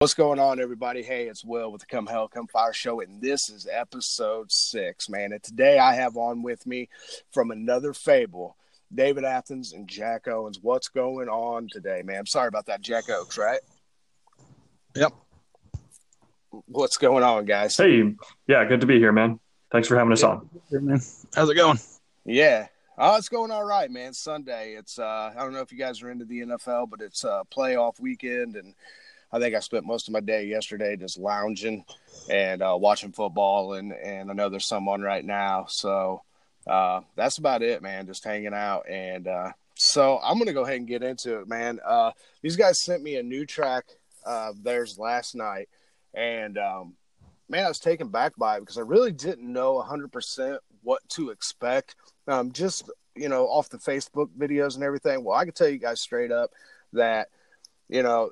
What's going on, everybody? Hey, it's Will with the Come Hell Come Fire Show, and this is episode six, man. And today I have on with me from another fable, David Athens and Jack Owens. What's going on today, man? I'm sorry about that, Jack Oaks, right? Yep. What's going on, guys? Hey, yeah, good to be here, man. Thanks for having us on. Here, man. How's it going? Yeah. Oh, it's going all right, man. Sunday. It's uh I don't know if you guys are into the NFL, but it's uh playoff weekend and I think I spent most of my day yesterday just lounging and uh, watching football, and and I know there's some on right now, so uh, that's about it, man. Just hanging out, and uh, so I'm gonna go ahead and get into it, man. Uh, these guys sent me a new track of theirs last night, and um, man, I was taken back by it because I really didn't know 100 percent what to expect. Um, just you know, off the Facebook videos and everything. Well, I can tell you guys straight up that you know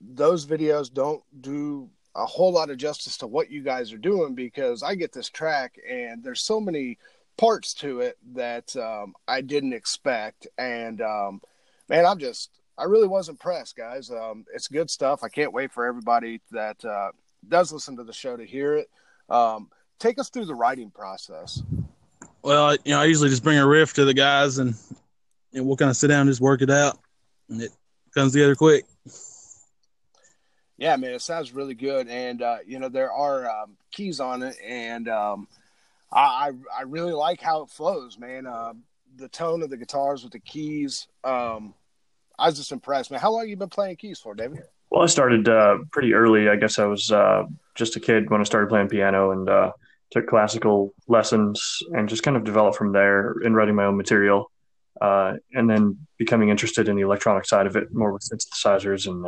those videos don't do a whole lot of justice to what you guys are doing because I get this track and there's so many parts to it that um, I didn't expect. And um, man, I'm just, I really was impressed, guys. Um, it's good stuff. I can't wait for everybody that uh, does listen to the show to hear it. Um, take us through the writing process. Well, you know, I usually just bring a riff to the guys and, and we'll kind of sit down and just work it out. And it comes together quick. Yeah, man, it sounds really good, and uh, you know there are um, keys on it, and um, I I really like how it flows, man. Uh, the tone of the guitars with the keys, um, I was just impressed, man. How long you been playing keys for, David? Well, I started uh, pretty early. I guess I was uh, just a kid when I started playing piano, and uh, took classical lessons, and just kind of developed from there in writing my own material, uh, and then becoming interested in the electronic side of it, more with synthesizers and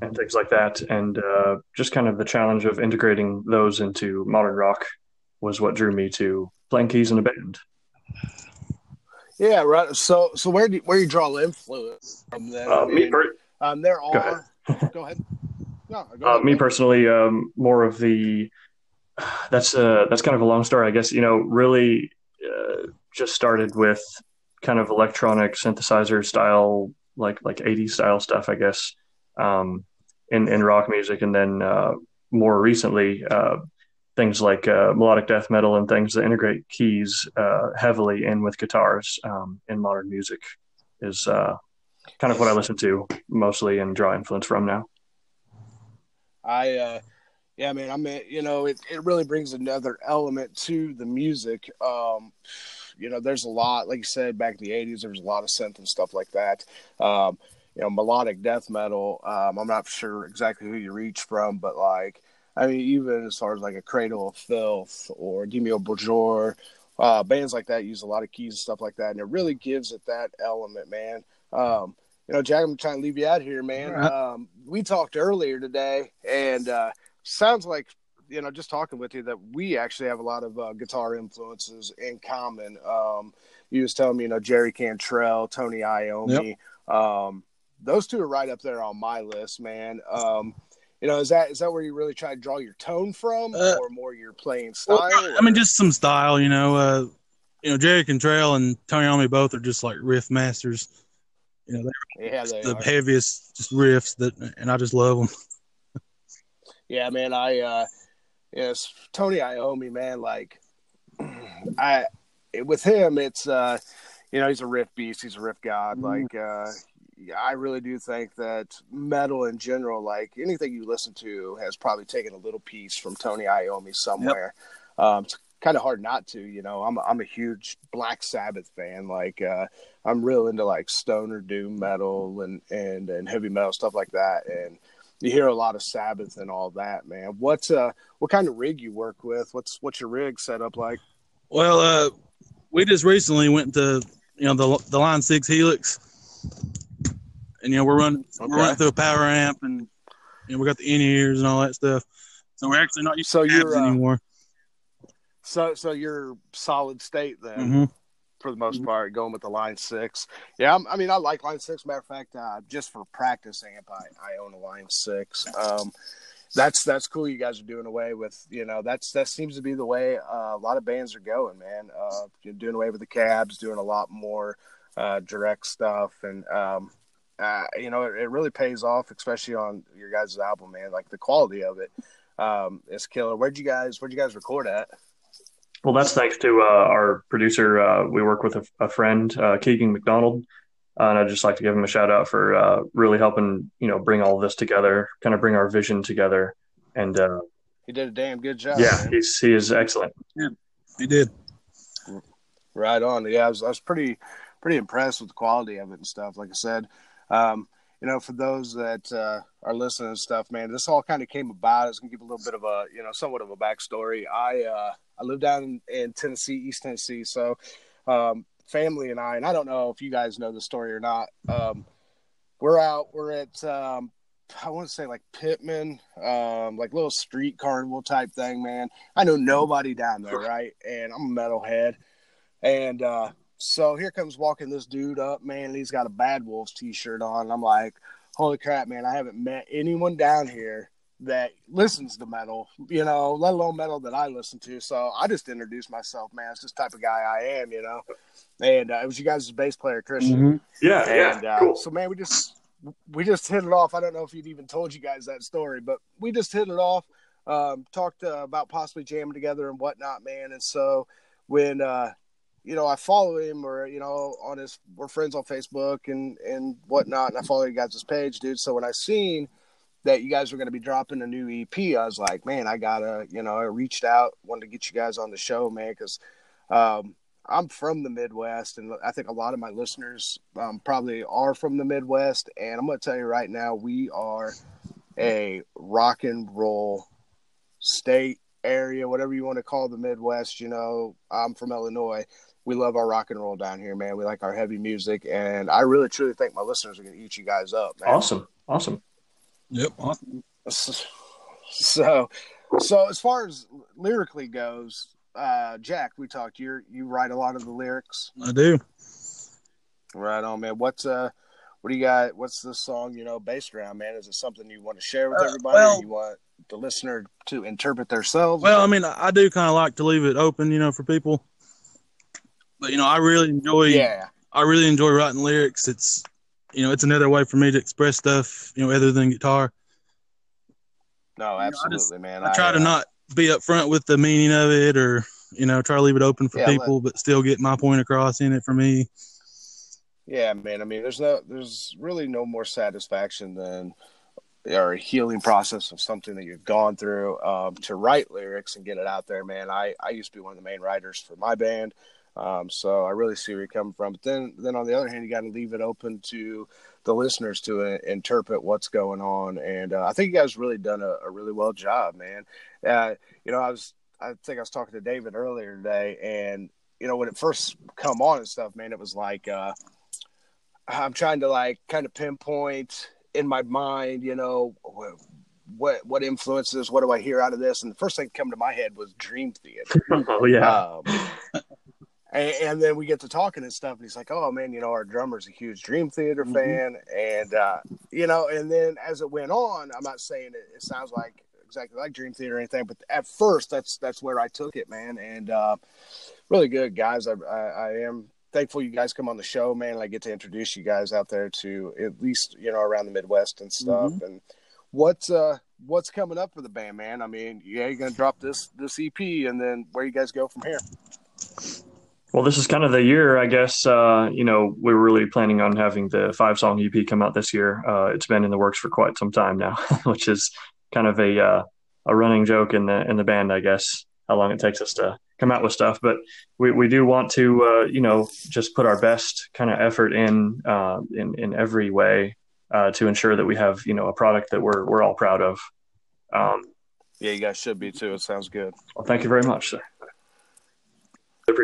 and things like that. And uh, just kind of the challenge of integrating those into modern rock was what drew me to playing keys in a band. Yeah, right. So, so where do you, where you draw the influence from? Then? Uh, I mean, me, per- um, there are. Go ahead. go ahead. No, go uh, ahead. me personally, um, more of the. That's uh that's kind of a long story, I guess. You know, really, uh, just started with kind of electronic synthesizer style, like like 80s style stuff, I guess um, in in rock music, and then uh, more recently uh, things like uh, melodic death metal and things that integrate keys uh, heavily in with guitars um, in modern music is uh, kind of what I listen to mostly and draw influence from now. I uh, yeah, man. I mean, you know, it, it really brings another element to the music. Um, you know, there's a lot, like you said, back in the '80s, there was a lot of synth and stuff like that. Um, you know melodic death metal. Um, I'm not sure exactly who you reach from, but like I mean, even as far as like a Cradle of Filth or Dimmu Borgir, uh, bands like that use a lot of keys and stuff like that, and it really gives it that element, man. Um, you know, Jack, I'm trying to leave you out here, man. Right. Um, we talked earlier today, and uh, sounds like you know, just talking with you, that we actually have a lot of uh, guitar influences in common. Um, you was telling me, you know, Jerry Cantrell, Tony Iommi. Yep. Um, those two are right up there on my list, man. Um, you know, is that is that where you really try to draw your tone from, uh, or more your playing style? Well, I mean, just some style. You know, uh, you know, Jerry Cantrell and Tony Iommi both are just like riff masters. You know, they're yeah, the are. heaviest just riffs that, and I just love them. yeah, man. I uh, yes, Tony Iommi, man. Like, I with him, it's uh, you know, he's a riff beast. He's a riff god. Mm-hmm. Like, uh, I really do think that metal in general, like anything you listen to, has probably taken a little piece from Tony Iommi somewhere. Yep. Um, it's kind of hard not to, you know. I'm I'm a huge Black Sabbath fan. Like uh, I'm real into like stoner doom metal and and and heavy metal stuff like that. And you hear a lot of Sabbath and all that, man. What's uh what kind of rig you work with? What's what's your rig set up like? Well, uh, we just recently went to you know the the Line Six Helix and you know we're running okay. we're running through a power amp, and you know we got the in ears and all that stuff. So we're actually not using so you're, uh, anymore. So so you're solid state then. Mm-hmm. For the most mm-hmm. part, going with the line six. Yeah, I'm, i mean, I like line six. Matter of fact, uh, just for practice amp, I, I own a line six. Um, that's that's cool. You guys are doing away with you know that's that seems to be the way uh, a lot of bands are going, man. Uh, doing away with the cabs, doing a lot more uh, direct stuff, and um, uh, you know, it, it, really pays off, especially on your guys' album, man. Like the quality of it um, is killer. Where'd you guys Where'd you guys record at? Well, that's thanks to uh, our producer. Uh, we work with a, a friend, uh, Keegan McDonald, uh, and I'd just like to give him a shout out for uh, really helping, you know, bring all this together, kind of bring our vision together. And uh, he did a damn good job. Yeah, man. he's he is excellent. Yeah, he did. Right on. Yeah, I was I was pretty pretty impressed with the quality of it and stuff. Like I said, um, you know, for those that uh, are listening and stuff, man, this all kind of came about. I was gonna give a little bit of a, you know, somewhat of a backstory. I uh, I live down in, in Tennessee, East Tennessee, so um, family and I, and I don't know if you guys know the story or not. Um, we're out. We're at um, I want to say like Pittman, um, like little street carnival type thing, man. I know nobody down there, right? And I'm a metalhead, and uh, so here comes walking this dude up, man. he's got a Bad Wolves t-shirt on. I'm like, holy crap, man! I haven't met anyone down here that listens to metal, you know, let alone metal that I listen to. So I just introduced myself, man. It's this type of guy I am, you know. And uh, it was you guys' bass player, Christian. Mm-hmm. Yeah, and, yeah. Uh, cool. So man, we just we just hit it off. I don't know if he'd even told you guys that story, but we just hit it off. Um, talked uh, about possibly jamming together and whatnot, man. And so when uh, you know, I follow him or, you know, on his, we're friends on Facebook and, and whatnot. And I follow you guys' page, dude. So when I seen that you guys were going to be dropping a new EP, I was like, man, I gotta, you know, I reached out, wanted to get you guys on the show, man. Cause, um, I'm from the Midwest, and I think a lot of my listeners um, probably are from the Midwest. And I'm going to tell you right now, we are a rock and roll state area, whatever you want to call the Midwest. You know, I'm from Illinois we love our rock and roll down here, man. We like our heavy music, and I really truly think my listeners are going to eat you guys up. Man. Awesome, awesome. Yep, awesome. So, so as far as lyrically goes, uh, Jack, we talked. You you write a lot of the lyrics. I do. Right on, man. What's uh, what do you got? What's this song? You know, based around, man? Is it something you want to share with uh, everybody? Well, you want the listener to interpret themselves? Well, I mean, I do kind of like to leave it open, you know, for people. But you know, I really enjoy. Yeah. I really enjoy writing lyrics. It's you know, it's another way for me to express stuff. You know, other than guitar. No, absolutely, you know, I just, man. I, I try to uh, not be upfront with the meaning of it, or you know, try to leave it open for yeah, people, but still get my point across in it for me. Yeah, man. I mean, there's no, there's really no more satisfaction than or a healing process of something that you've gone through um, to write lyrics and get it out there, man. I, I used to be one of the main writers for my band. Um, so I really see where you're coming from. But then, then on the other hand, you got to leave it open to the listeners to uh, interpret what's going on. And uh, I think you guys really done a, a really well job, man. Uh, you know, I was, I think I was talking to David earlier today, and you know, when it first come on and stuff, man, it was like uh, I'm trying to like kind of pinpoint in my mind, you know, what what influences, what do I hear out of this? And the first thing that came to my head was Dream Theater. oh yeah. Um, and, and, then we get to talking and stuff, and he's like, "Oh man, you know, our drummer's a huge Dream Theater mm-hmm. fan," and uh, you know, and then as it went on, I'm not saying it, it, sounds like exactly like Dream Theater or anything, but at first, that's that's where I took it, man, and uh, really good guys. I, I, I am thankful you guys come on the show, man. And I get to introduce you guys out there to at least you know around the Midwest and stuff. Mm-hmm. And what's uh what's coming up for the band, man? I mean, yeah, you're gonna drop this this EP, and then where you guys go from here? Well, this is kind of the year, I guess. Uh, you know, we are really planning on having the five song EP come out this year. Uh, it's been in the works for quite some time now, which is kind of a uh, a running joke in the in the band, I guess. How long it takes us to come out with stuff, but we, we do want to, uh, you know, just put our best kind of effort in uh, in in every way uh, to ensure that we have, you know, a product that we're we're all proud of. Um, yeah, you guys should be too. It sounds good. Well, thank you very much, sir.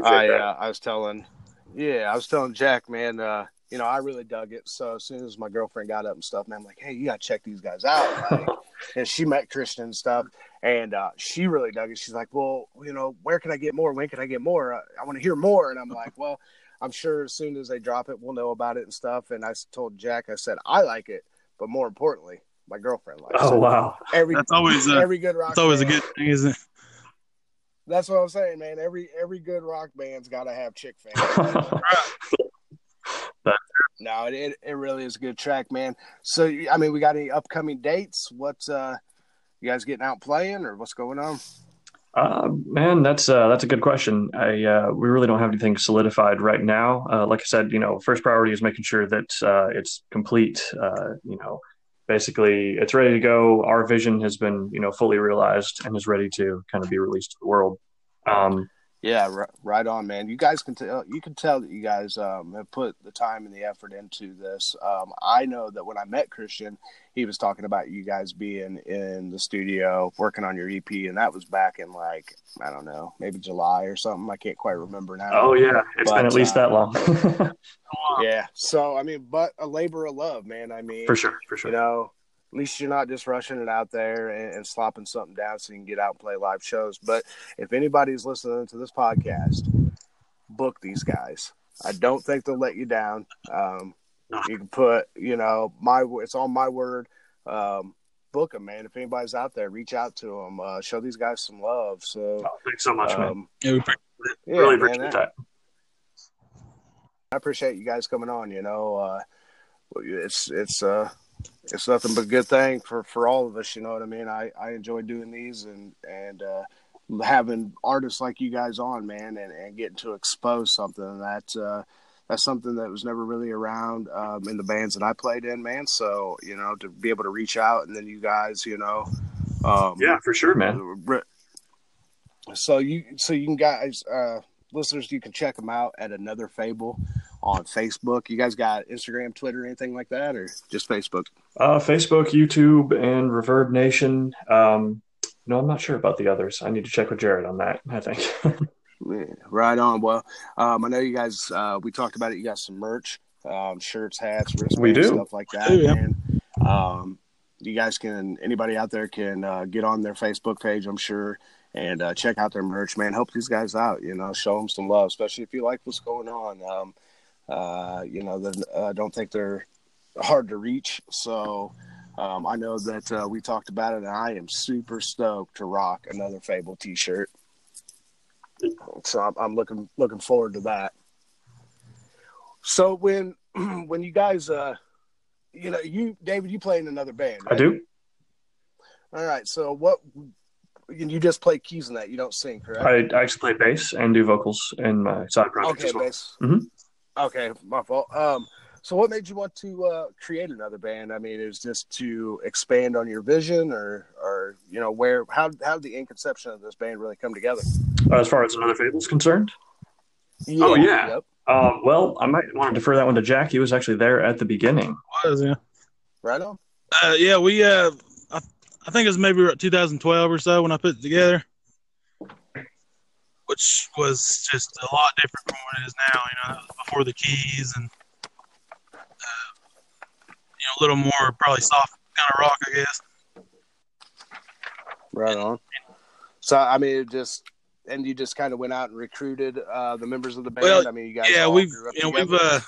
I, uh, I was telling, yeah, I was telling Jack, man, uh, you know, I really dug it. So as soon as my girlfriend got up and stuff, man, I'm like, hey, you gotta check these guys out. Like, and she met Christian and stuff, and uh, she really dug it. She's like, well, you know, where can I get more? When can I get more? Uh, I want to hear more. And I'm like, well, I'm sure as soon as they drop it, we'll know about it and stuff. And I told Jack, I said, I like it, but more importantly, my girlfriend likes oh, it. Oh wow, every that's always a, every good rock. It's always band, a good thing, isn't it? That's what I'm saying, man. Every every good rock band's got to have chick fans. No, it it really is a good track, man. So I mean, we got any upcoming dates? What's uh, you guys getting out playing, or what's going on? Uh, man, that's uh, that's a good question. I uh, we really don't have anything solidified right now. Uh, like I said, you know, first priority is making sure that uh, it's complete. Uh, you know, basically, it's ready to go. Our vision has been, you know, fully realized and is ready to kind of be released to the world. Um, yeah, right on, man. You guys can tell. You can tell that you guys um, have put the time and the effort into this. Um, I know that when I met Christian, he was talking about you guys being in the studio working on your EP, and that was back in like I don't know, maybe July or something. I can't quite remember now. Oh yeah, it's but, been at least uh, that long. yeah. So I mean, but a labor of love, man. I mean, for sure, for sure. You know, at least you're not just rushing it out there and, and, slopping something down so you can get out and play live shows. But if anybody's listening to this podcast, book these guys. I don't think they'll let you down. Um, you can put, you know, my it's on my word. Um, book them, man. If anybody's out there, reach out to them. Uh, show these guys some love. So, oh, thanks so much, um, man. Yeah, we. Yeah, really appreciate man, that. I appreciate you guys coming on. You know, uh, it's it's uh it's nothing but a good thing for for all of us. You know what I mean? I I enjoy doing these and and uh, having artists like you guys on, man, and, and getting to expose something that uh, that's something that was never really around um, in the bands that I played in, man. So you know, to be able to reach out and then you guys, you know, um, yeah, for sure, man. So you so you can guys uh, listeners, you can check them out at Another Fable on Facebook. You guys got Instagram, Twitter, anything like that, or just Facebook? Uh, Facebook, YouTube, and Reverb Nation. Um, no, I'm not sure about the others. I need to check with Jared on that. I think. yeah, right on. Well, um, I know you guys. Uh, we talked about it. You got some merch, um, shirts, hats, wristbands, we do. stuff like that. yeah. And um, you guys can. Anybody out there can uh, get on their Facebook page. I'm sure and uh, check out their merch, man. Help these guys out, you know, show them some love, especially if you like what's going on. Um, uh, you know, I uh, don't think they're hard to reach. So um, I know that uh, we talked about it, and I am super stoked to rock another Fable T-shirt. So I'm, I'm looking looking forward to that. So when when you guys, uh, you know, you David, you play in another band. Right? I do. All right. So what you just play keys in that. You don't sing, correct? I, I actually play bass and do vocals in my side project okay, as well. Bass. Mm-hmm. Okay, my fault. Um, so what made you want to uh, create another band? I mean, is just to expand on your vision, or, or you know, where how how did the inception of this band really come together? Uh, as far as another fable is concerned. Yeah, oh yeah. Yep. Uh, well, I might want to defer that one to Jack. He was actually there at the beginning. Was yeah. Right on. Uh, yeah, we uh, I think it was maybe 2012 or so when I put it together, which was just a lot different from what it is now. You know, before the keys and uh, you know a little more probably soft kind of rock, I guess. Right on. So I mean, it just and you just kind of went out and recruited uh, the members of the band. Well, I mean, you guys. Yeah, we've you know together. we've uh,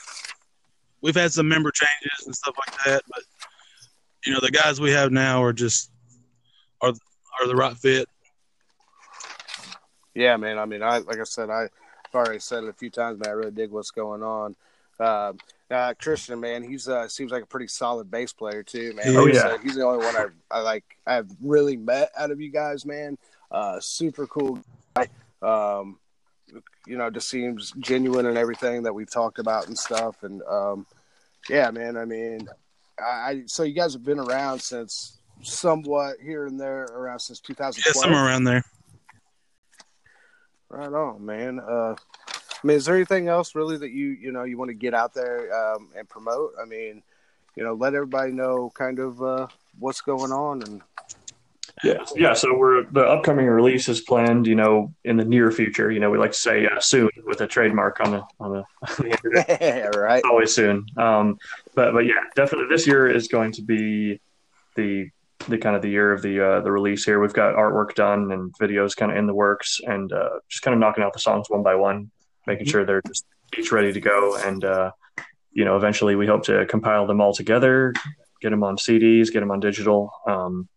we've had some member changes and stuff like that, but you know the guys we have now are just are are the right fit. Yeah, man. I mean, I like I said, I, have already said it a few times, man. I really dig what's going on. Uh, uh, Christian, man, he's uh, seems like a pretty solid bass player too, man. Oh yeah, he's the only one I, I like. I've really met out of you guys, man. Uh, super cool guy. Um, you know, just seems genuine and everything that we've talked about and stuff. And um, yeah, man. I mean, I so you guys have been around since somewhat here and there around since 2012. Yeah, somewhere around there. Right on, man. Uh, I mean, is there anything else really that you you know you want to get out there um, and promote? I mean, you know, let everybody know kind of uh, what's going on and. Yeah, yeah. So we're the upcoming release is planned, you know, in the near future. You know, we like to say uh, soon with a trademark on the on the, on the internet. yeah, right. Always soon. Um, but but yeah, definitely this year is going to be the the kind of the year of the uh, the release here. We've got artwork done and videos kind of in the works, and uh, just kind of knocking out the songs one by one, making sure they're just each ready to go. And uh, you know, eventually we hope to compile them all together, get them on CDs, get them on digital. Um,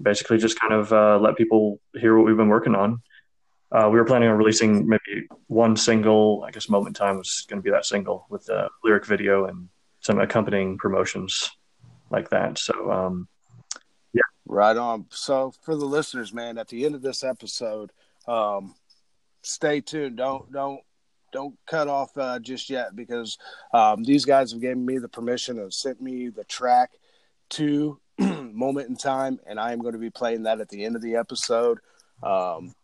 basically, just kind of uh, let people hear what we've been working on. Uh, we were planning on releasing maybe one single. I guess "Moment in Time" was going to be that single with the lyric video and some accompanying promotions like that. So um, right on. So for the listeners, man, at the end of this episode, um, stay tuned. Don't don't don't cut off uh, just yet because um, these guys have given me the permission and sent me the track to moment in time, and I am going to be playing that at the end of the episode. Um,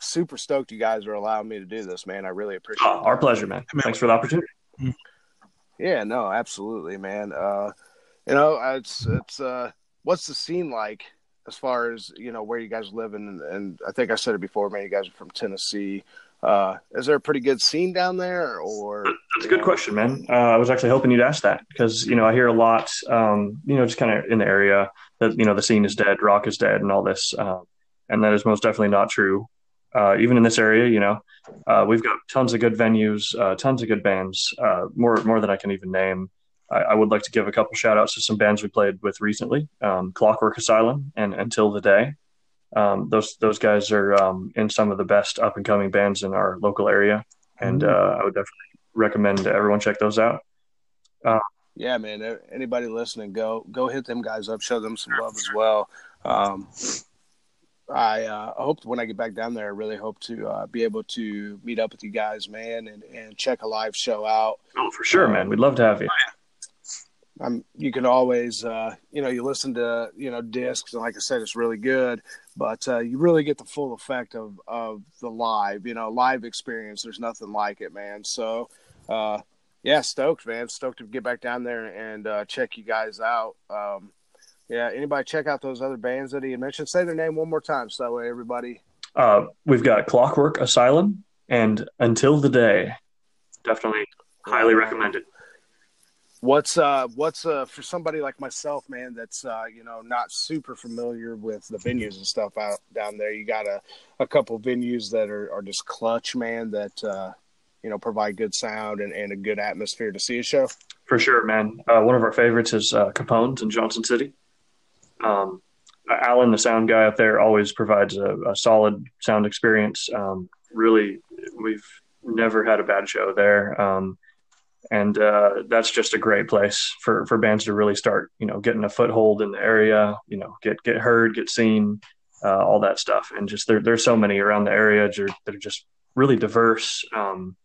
super stoked you guys are allowing me to do this, man. I really appreciate it. Our pleasure, man. Thanks for the opportunity. Yeah, no, absolutely, man. Uh, you know, it's it's uh, what's the scene like as far as you know where you guys live and, and I think I said it before, man. You guys are from Tennessee. Uh, is there a pretty good scene down there, or that's a good know? question, man. Uh, I was actually hoping you'd ask that because you know I hear a lot, um, you know, just kind of in the area that you know the scene is dead, rock is dead, and all this, uh, and that is most definitely not true. Uh, even in this area, you know, uh, we've got tons of good venues, uh, tons of good bands, more more than I can even name. I, I, would like to give a couple shout outs to some bands we played with recently, um, Clockwork Asylum and Until the Day um, those those guys are um, in some of the best up and coming bands in our local area, and mm-hmm. uh, I would definitely recommend everyone check those out. Uh, yeah, man. Anybody listening, go go hit them guys up, show them some love as well. Um, I uh, hope when I get back down there, I really hope to uh, be able to meet up with you guys, man, and, and check a live show out. Oh, for sure, man. We'd love to have you. I'm, you can always, uh, you know, you listen to, you know, discs, and like I said, it's really good, but uh, you really get the full effect of, of the live, you know, live experience. There's nothing like it, man. So, uh, yeah, stoked, man. Stoked to get back down there and uh, check you guys out. Um, yeah, anybody check out those other bands that he mentioned? Say their name one more time so that way everybody. Uh, we've got Clockwork Asylum and Until the Day. Definitely highly recommended. What's uh what's uh for somebody like myself, man, that's uh, you know, not super familiar with the venues and stuff out down there. You got a, a couple venues that are, are just clutch, man, that uh you know, provide good sound and, and a good atmosphere to see a show. For sure, man. Uh, one of our favorites is uh, Capone's in Johnson City. Um, Alan, the sound guy up there, always provides a, a solid sound experience. Um, really, we've never had a bad show there. Um, and uh, that's just a great place for for bands to really start you know getting a foothold in the area you know get get heard get seen uh, all that stuff and just there there's so many around the area that are just really diverse um,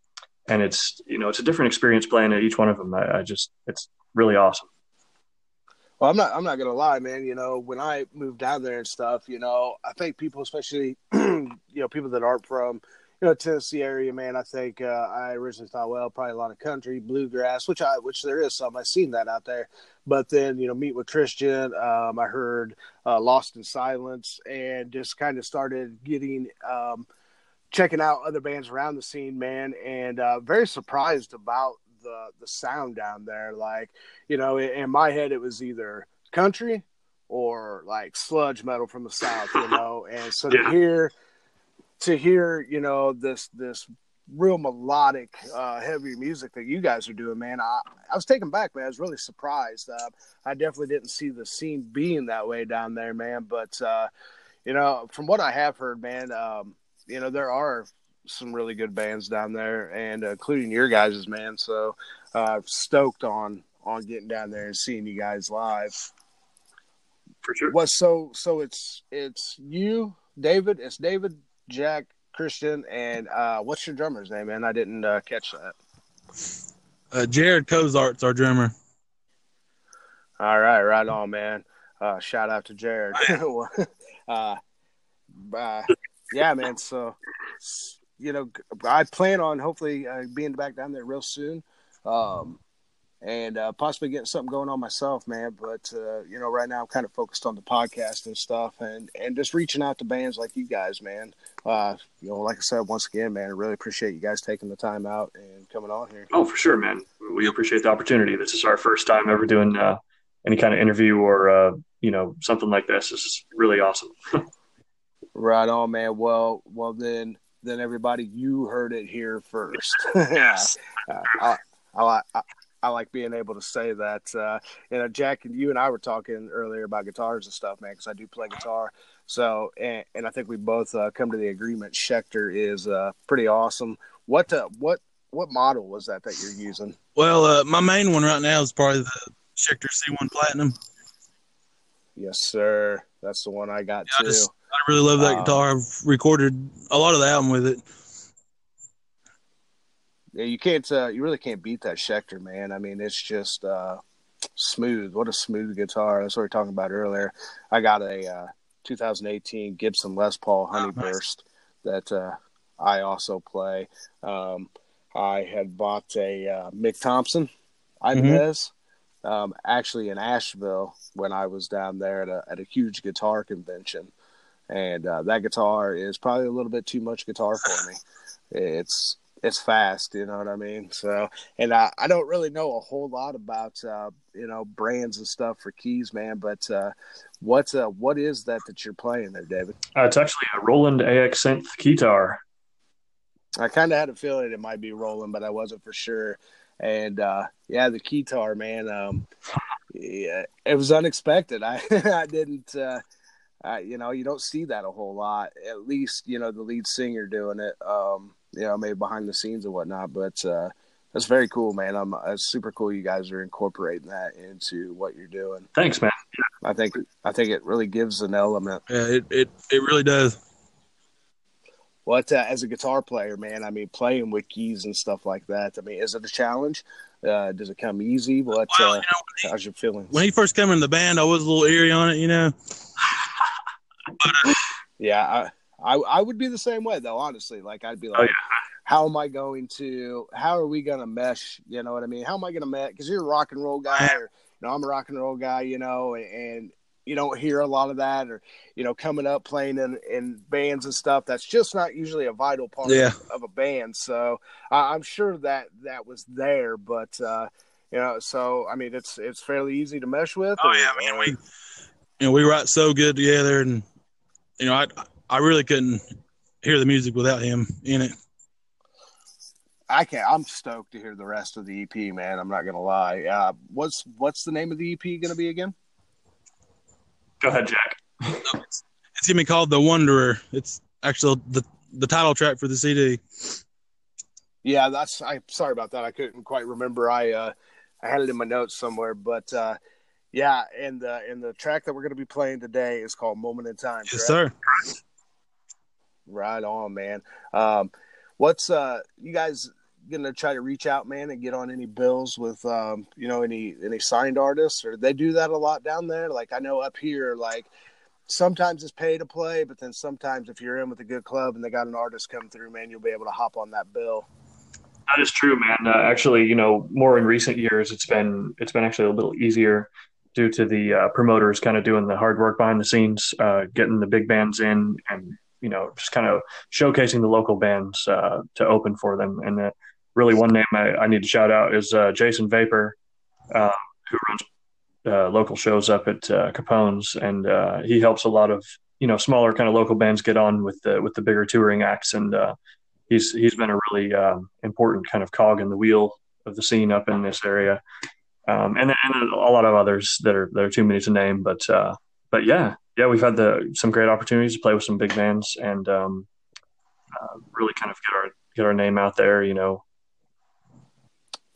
and it's you know it's a different experience playing at each one of them I, I just it's really awesome well, I'm not. I'm not gonna lie, man. You know, when I moved down there and stuff, you know, I think people, especially, you know, people that aren't from, you know Tennessee area, man. I think uh, I originally thought, well, probably a lot of country bluegrass, which I which there is some. I've seen that out there, but then you know, meet with Christian. Um, I heard uh, Lost in Silence, and just kind of started getting um, checking out other bands around the scene, man, and uh, very surprised about the the sound down there. Like you know, in, in my head, it was either country or like sludge metal from the south, you know, and so to hear to hear you know this this real melodic uh, heavy music that you guys are doing man i, I was taken back man. I was really surprised. Uh, i definitely didn't see the scene being that way down there man. But uh, you know from what i have heard man um, you know there are some really good bands down there and uh, including your guys's man. So uh, stoked on on getting down there and seeing you guys live. For sure. What so so it's it's you david it's david Jack Christian, and uh, what's your drummer's name, man? I didn't uh, catch that. Uh, Jared Cozart's our drummer. All right, right on, man. Uh, shout out to Jared. uh, uh, yeah, man. So, you know, I plan on hopefully uh, being back down there real soon. Um, and uh, possibly getting something going on myself, man. But uh, you know, right now I'm kind of focused on the podcast and stuff, and and just reaching out to bands like you guys, man. Uh, you know, like I said, once again, man, I really appreciate you guys taking the time out and coming on here. Oh, for sure, man. We appreciate the opportunity. This is our first time ever doing uh, any kind of interview or uh, you know something like this. This is really awesome. right on, man. Well, well then. Then everybody, you heard it here first. yes. Uh, I, I, I, I like being able to say that. Uh, you know, Jack and you and I were talking earlier about guitars and stuff, man, because I do play guitar. So, and, and I think we both uh, come to the agreement. Schecter is uh, pretty awesome. What uh, what what model was that that you're using? Well, uh, my main one right now is probably the Schecter C1 Platinum. Yes, sir. That's the one I got Yeah, I too. just- I really love that Um, guitar. I've recorded a lot of the album with it. Yeah, you can't. Uh, you really can't beat that Schecter, man. I mean, it's just uh, smooth. What a smooth guitar. That's what we were talking about earlier. I got a uh, 2018 Gibson Les Paul Honeyburst that uh, I also play. Um, I had bought a uh, Mick Thomson Ibanez, um, actually in Asheville when I was down there at a at a huge guitar convention, and uh, that guitar is probably a little bit too much guitar for me. It's it's fast, you know what I mean. So, and I, I don't really know a whole lot about uh, you know brands and stuff for keys, man. But uh, what's uh, what is that that you're playing there, David? Uh, it's actually a Roland AX Synth guitar. I kind of had a feeling it might be Roland, but I wasn't for sure. And uh, yeah, the guitar, man. Um, yeah, it was unexpected. I I didn't. Uh, uh, you know, you don't see that a whole lot. At least, you know, the lead singer doing it. Um, you know, maybe behind the scenes and whatnot. But uh, that's very cool, man. I'm. It's super cool. You guys are incorporating that into what you're doing. Thanks, man. I think. I think it really gives an element. Yeah, it, it, it really does. What uh, as a guitar player, man? I mean, playing with keys and stuff like that. I mean, is it a challenge? Uh, does it come easy? What? Well, uh, you know, how's your feelings? when he first came in the band, I was a little eerie on it, you know. Yeah, I, I I would be the same way though. Honestly, like I'd be like, Oh, yeah. how am I going to? How are we going to mesh? You know what I mean? How am I going to mesh? Because you're a rock and roll guy, or you know, I'm a rock and roll guy. You know, and, and you don't hear a lot of that, or you know, coming up playing in, in bands and stuff. That's just not usually a vital part Yeah. of, of a band. So I I'm sure that that was there, but. uh you know, so I mean, it's it's fairly easy to mesh with. Oh or- yeah, man, we, you know, we write so good together, and you know, I I really couldn't hear the music without him in it. I can't. I'm stoked to hear the rest of the EP, man. I'm not gonna lie. Uh, what's what's the name of the EP gonna be again? Go ahead, Jack. It's, it's gonna be called The Wanderer. It's actually the the title track for the CD. Yeah, that's. I'm sorry about that. I couldn't quite remember. I uh, I had it in my notes somewhere, but uh, yeah, and the and the track that we're gonna be playing today is called "Moment in Time." Yes, correct? sir. Right on, man. Um, what's uh, you guys gonna try to reach out, man, and get on any bills with um, you know, any any signed artists, or they do that a lot down there? Like I know up here, like sometimes it's pay to play, but then sometimes if you're in with a good club and they got an artist come through, man, you'll be able to hop on that bill. That is true, man. Uh, actually, you know, more in recent years, it's been it's been actually a little easier due to the uh, promoters kind of doing the hard work behind the scenes, uh, getting the big bands in, and you know, just kind of showcasing the local bands uh, to open for them. And uh, really, one name I, I need to shout out is uh, Jason Vapor, uh, who runs uh, local shows up at uh, Capone's, and uh, he helps a lot of you know smaller kind of local bands get on with the with the bigger touring acts and. He's he's been a really um, important kind of cog in the wheel of the scene up in this area, um, and and a lot of others that are that are too many to name. But but yeah, yeah, we've had the some great opportunities to play with some big bands and um, uh, really kind of get our get our name out there. You know,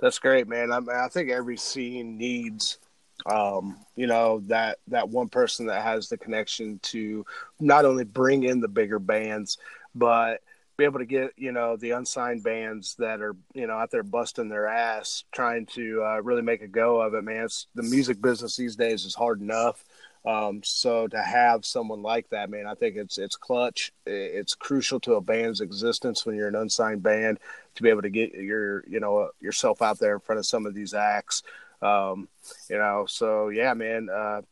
That's great, man. I, mean, I think every scene needs, um, you know, that that one person that has the connection to not only bring in the bigger bands, but be able to get you know the unsigned bands that are you know out there busting their ass trying to uh, really make a go of it. Man, it's, the music business these days is hard enough. Um, so to have someone like that, man, I think it's it's clutch. It's crucial to a band's existence when you're an unsigned band to be able to get your you know yourself out there in front of some of these acts. Um, you know, so yeah, man. Uh,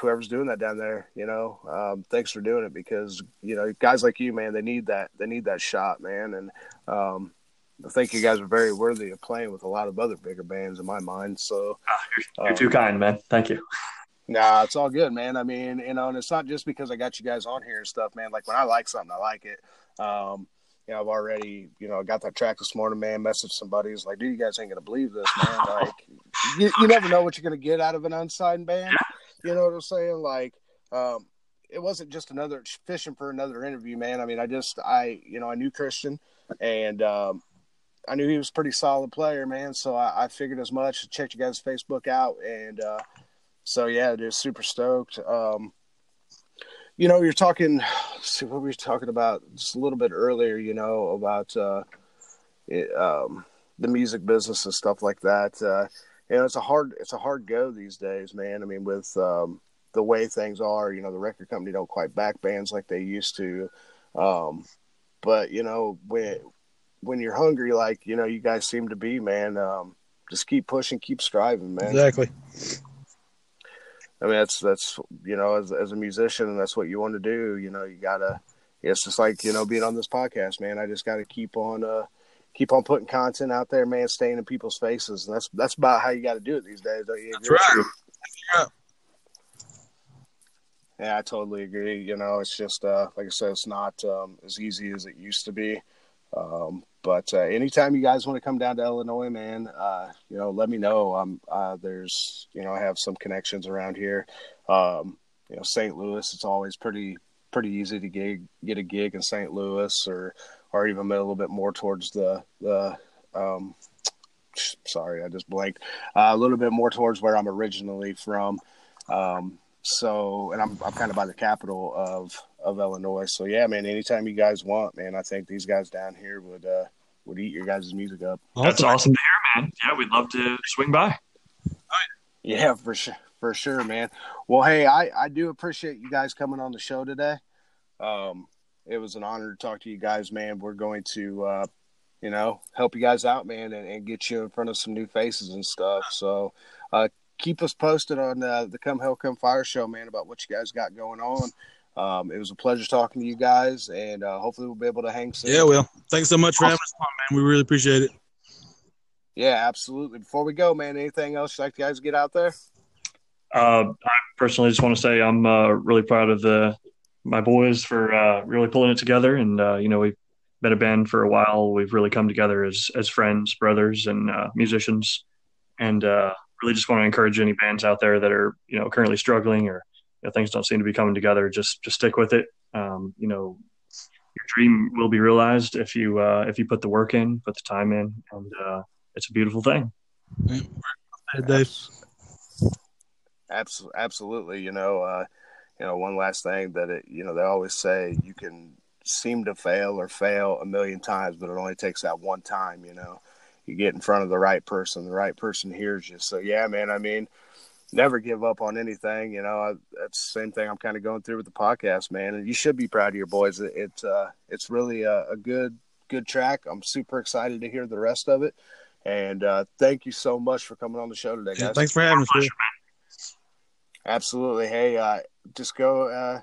whoever's doing that down there, you know, um, thanks for doing it because you know guys like you, man, they need that. They need that shot, man, and um, I think you guys are very worthy of playing with a lot of other bigger bands in my mind. So you're too kind, man. Thank you. Nah, it's all good, man. I mean, you know, and it's not just because I got you guys on here and stuff, man. Like when I like something, I like it. Um, you know, I've already, you know, got that track this morning, man. Messaged some buddies like, dude, you guys ain't gonna believe this, man. Like, you, you never know what you're gonna get out of an unsigned band. You know what I'm saying? Like, um, it wasn't just another fishing for another interview, man. I mean, I just, I, you know, I knew Christian, and um, I knew he was a pretty solid player, man. So I, I figured as much. Checked you guys' Facebook out, and uh, so yeah, just super stoked. Um, you know, you're talking. See what we were talking about just a little bit earlier. You know about uh, it, um, the music business and stuff like that. Uh, you know, it's a hard it's a hard go these days, man. I mean, with um, the way things are, you know, the record company don't quite back bands like they used to. Um, but you know, when when you're hungry, like you know, you guys seem to be, man, um, just keep pushing, keep striving, man. Exactly. I mean, that's that's you know, as as a musician, that's what you want to do. You know, you gotta. It's just like you know, being on this podcast, man. I just got to keep on, uh, keep on putting content out there, man. Staying in people's faces, and that's that's about how you got to do it these days. Don't you? That's right. Yeah. Yeah, I totally agree. You know, it's just uh, like I said, it's not um, as easy as it used to be. Um, but uh, anytime you guys want to come down to Illinois, man, uh, you know, let me know. I'm uh, there's you know I have some connections around here. Um, you know, St. Louis. It's always pretty pretty easy to get get a gig in St. Louis, or or even a little bit more towards the the. Um, sorry, I just blanked. Uh, a little bit more towards where I'm originally from. Um, so, and I'm I'm kind of by the capital of of Illinois. So yeah, man, anytime you guys want, man, I think these guys down here would uh would eat your guys' music up. That's awesome to hear, man. Yeah, we'd love to swing by. Yeah, for sure, for sure, man. Well, hey, I I do appreciate you guys coming on the show today. Um, it was an honor to talk to you guys, man. We're going to, uh, you know, help you guys out, man, and, and get you in front of some new faces and stuff. So, uh, keep us posted on uh, the Come Hell Come Fire show, man, about what you guys got going on. Um, it was a pleasure talking to you guys, and uh, hopefully we'll be able to hang soon. Yeah, well, thanks so much for having us on, man. We really appreciate it. Yeah, absolutely. Before we go, man, anything else you'd like you guys to get out there? Uh, I personally just want to say I'm uh, really proud of the my boys for uh, really pulling it together, and uh, you know we've been a band for a while. We've really come together as as friends, brothers, and uh, musicians, and really just want to encourage any bands out there that are you know currently struggling or you know, things don't seem to be coming together. Just just stick with it. Um, you know, your dream will be realized if you uh, if you put the work in, put the time in, and uh, it's a beautiful thing. Absolutely, absolutely. You know, uh, you know, one last thing that it, you know, they always say you can seem to fail or fail a million times, but it only takes that one time. You know, you get in front of the right person, the right person hears you. So yeah, man. I mean, never give up on anything. You know, I, that's the same thing I'm kind of going through with the podcast, man. And you should be proud of your boys. It, it uh, it's really a, a, good good track. I'm super excited to hear the rest of it. And uh, thank you so much for coming on the show today, guys. Yeah, thanks for having us. Absolutely. Hey, uh, just go. Uh,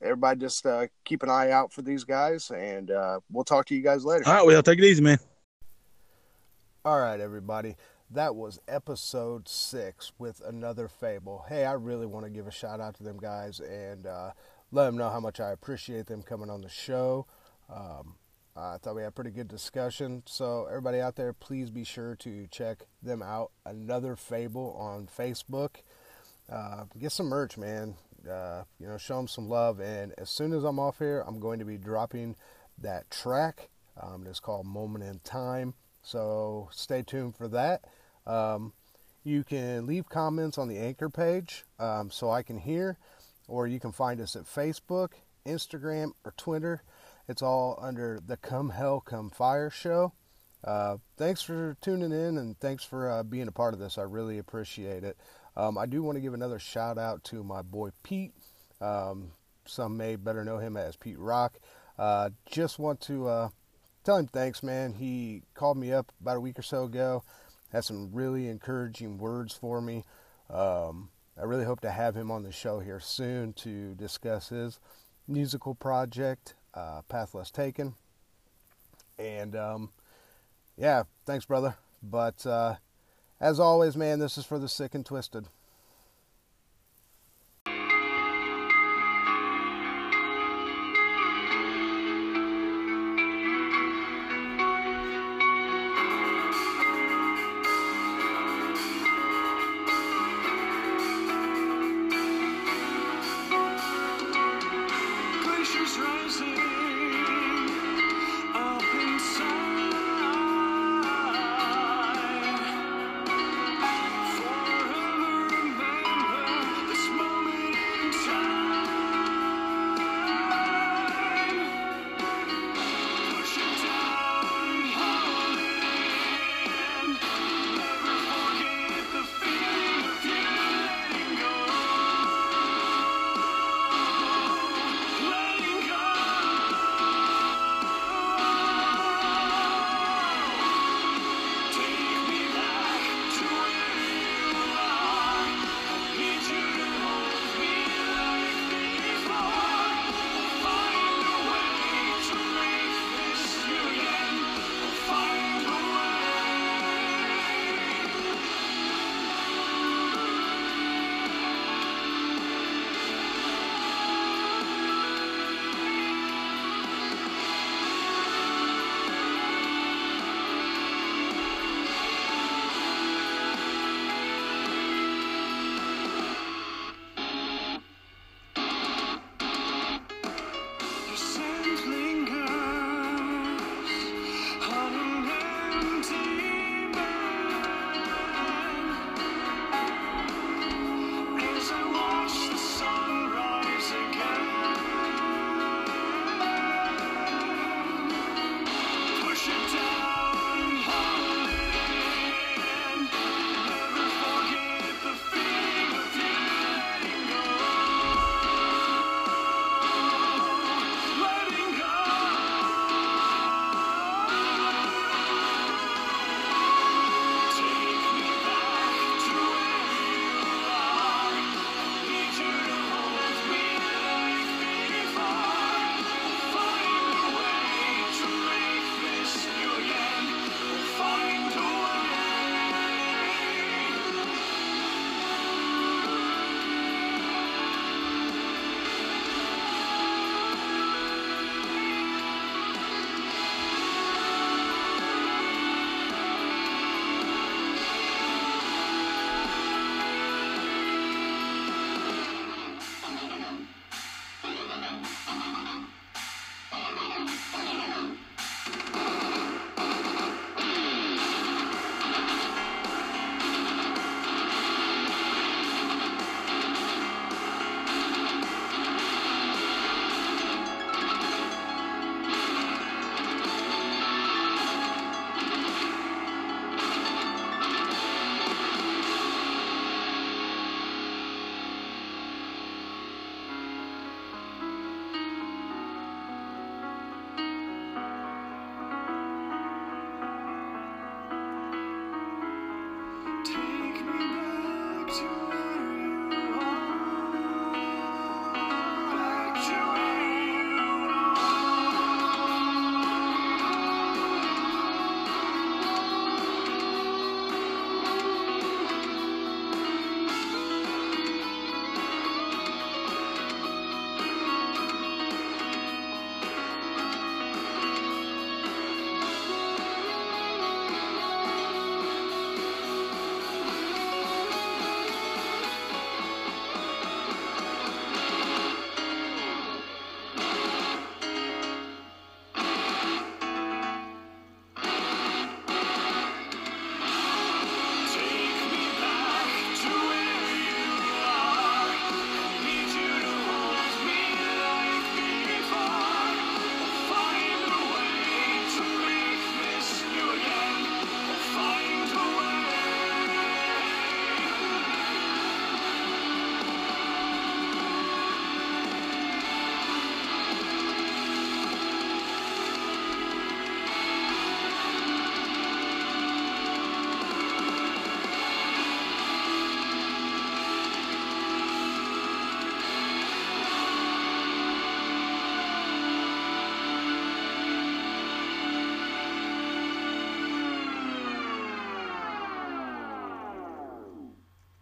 everybody, just uh, keep an eye out for these guys, and uh, we'll talk to you guys later. All right, well, take it easy, man. All right, everybody. That was episode six with another fable. Hey, I really want to give a shout out to them guys and uh, let them know how much I appreciate them coming on the show. Um, I thought we had a pretty good discussion. So, everybody out there, please be sure to check them out. Another Fable on Facebook. Uh, get some merch, man. Uh, you know, show them some love. And as soon as I'm off here, I'm going to be dropping that track. Um, it's called Moment in Time. So stay tuned for that. Um, you can leave comments on the anchor page um, so I can hear, or you can find us at Facebook, Instagram, or Twitter. It's all under the Come Hell Come Fire show. Uh, thanks for tuning in and thanks for uh, being a part of this. I really appreciate it. Um, I do want to give another shout out to my boy Pete. Um, some may better know him as Pete Rock. Uh, just want to uh, tell him thanks, man. He called me up about a week or so ago, had some really encouraging words for me. Um, I really hope to have him on the show here soon to discuss his musical project, uh, Path Less Taken. And um, yeah, thanks, brother. But uh, as always, man, this is for the sick and twisted.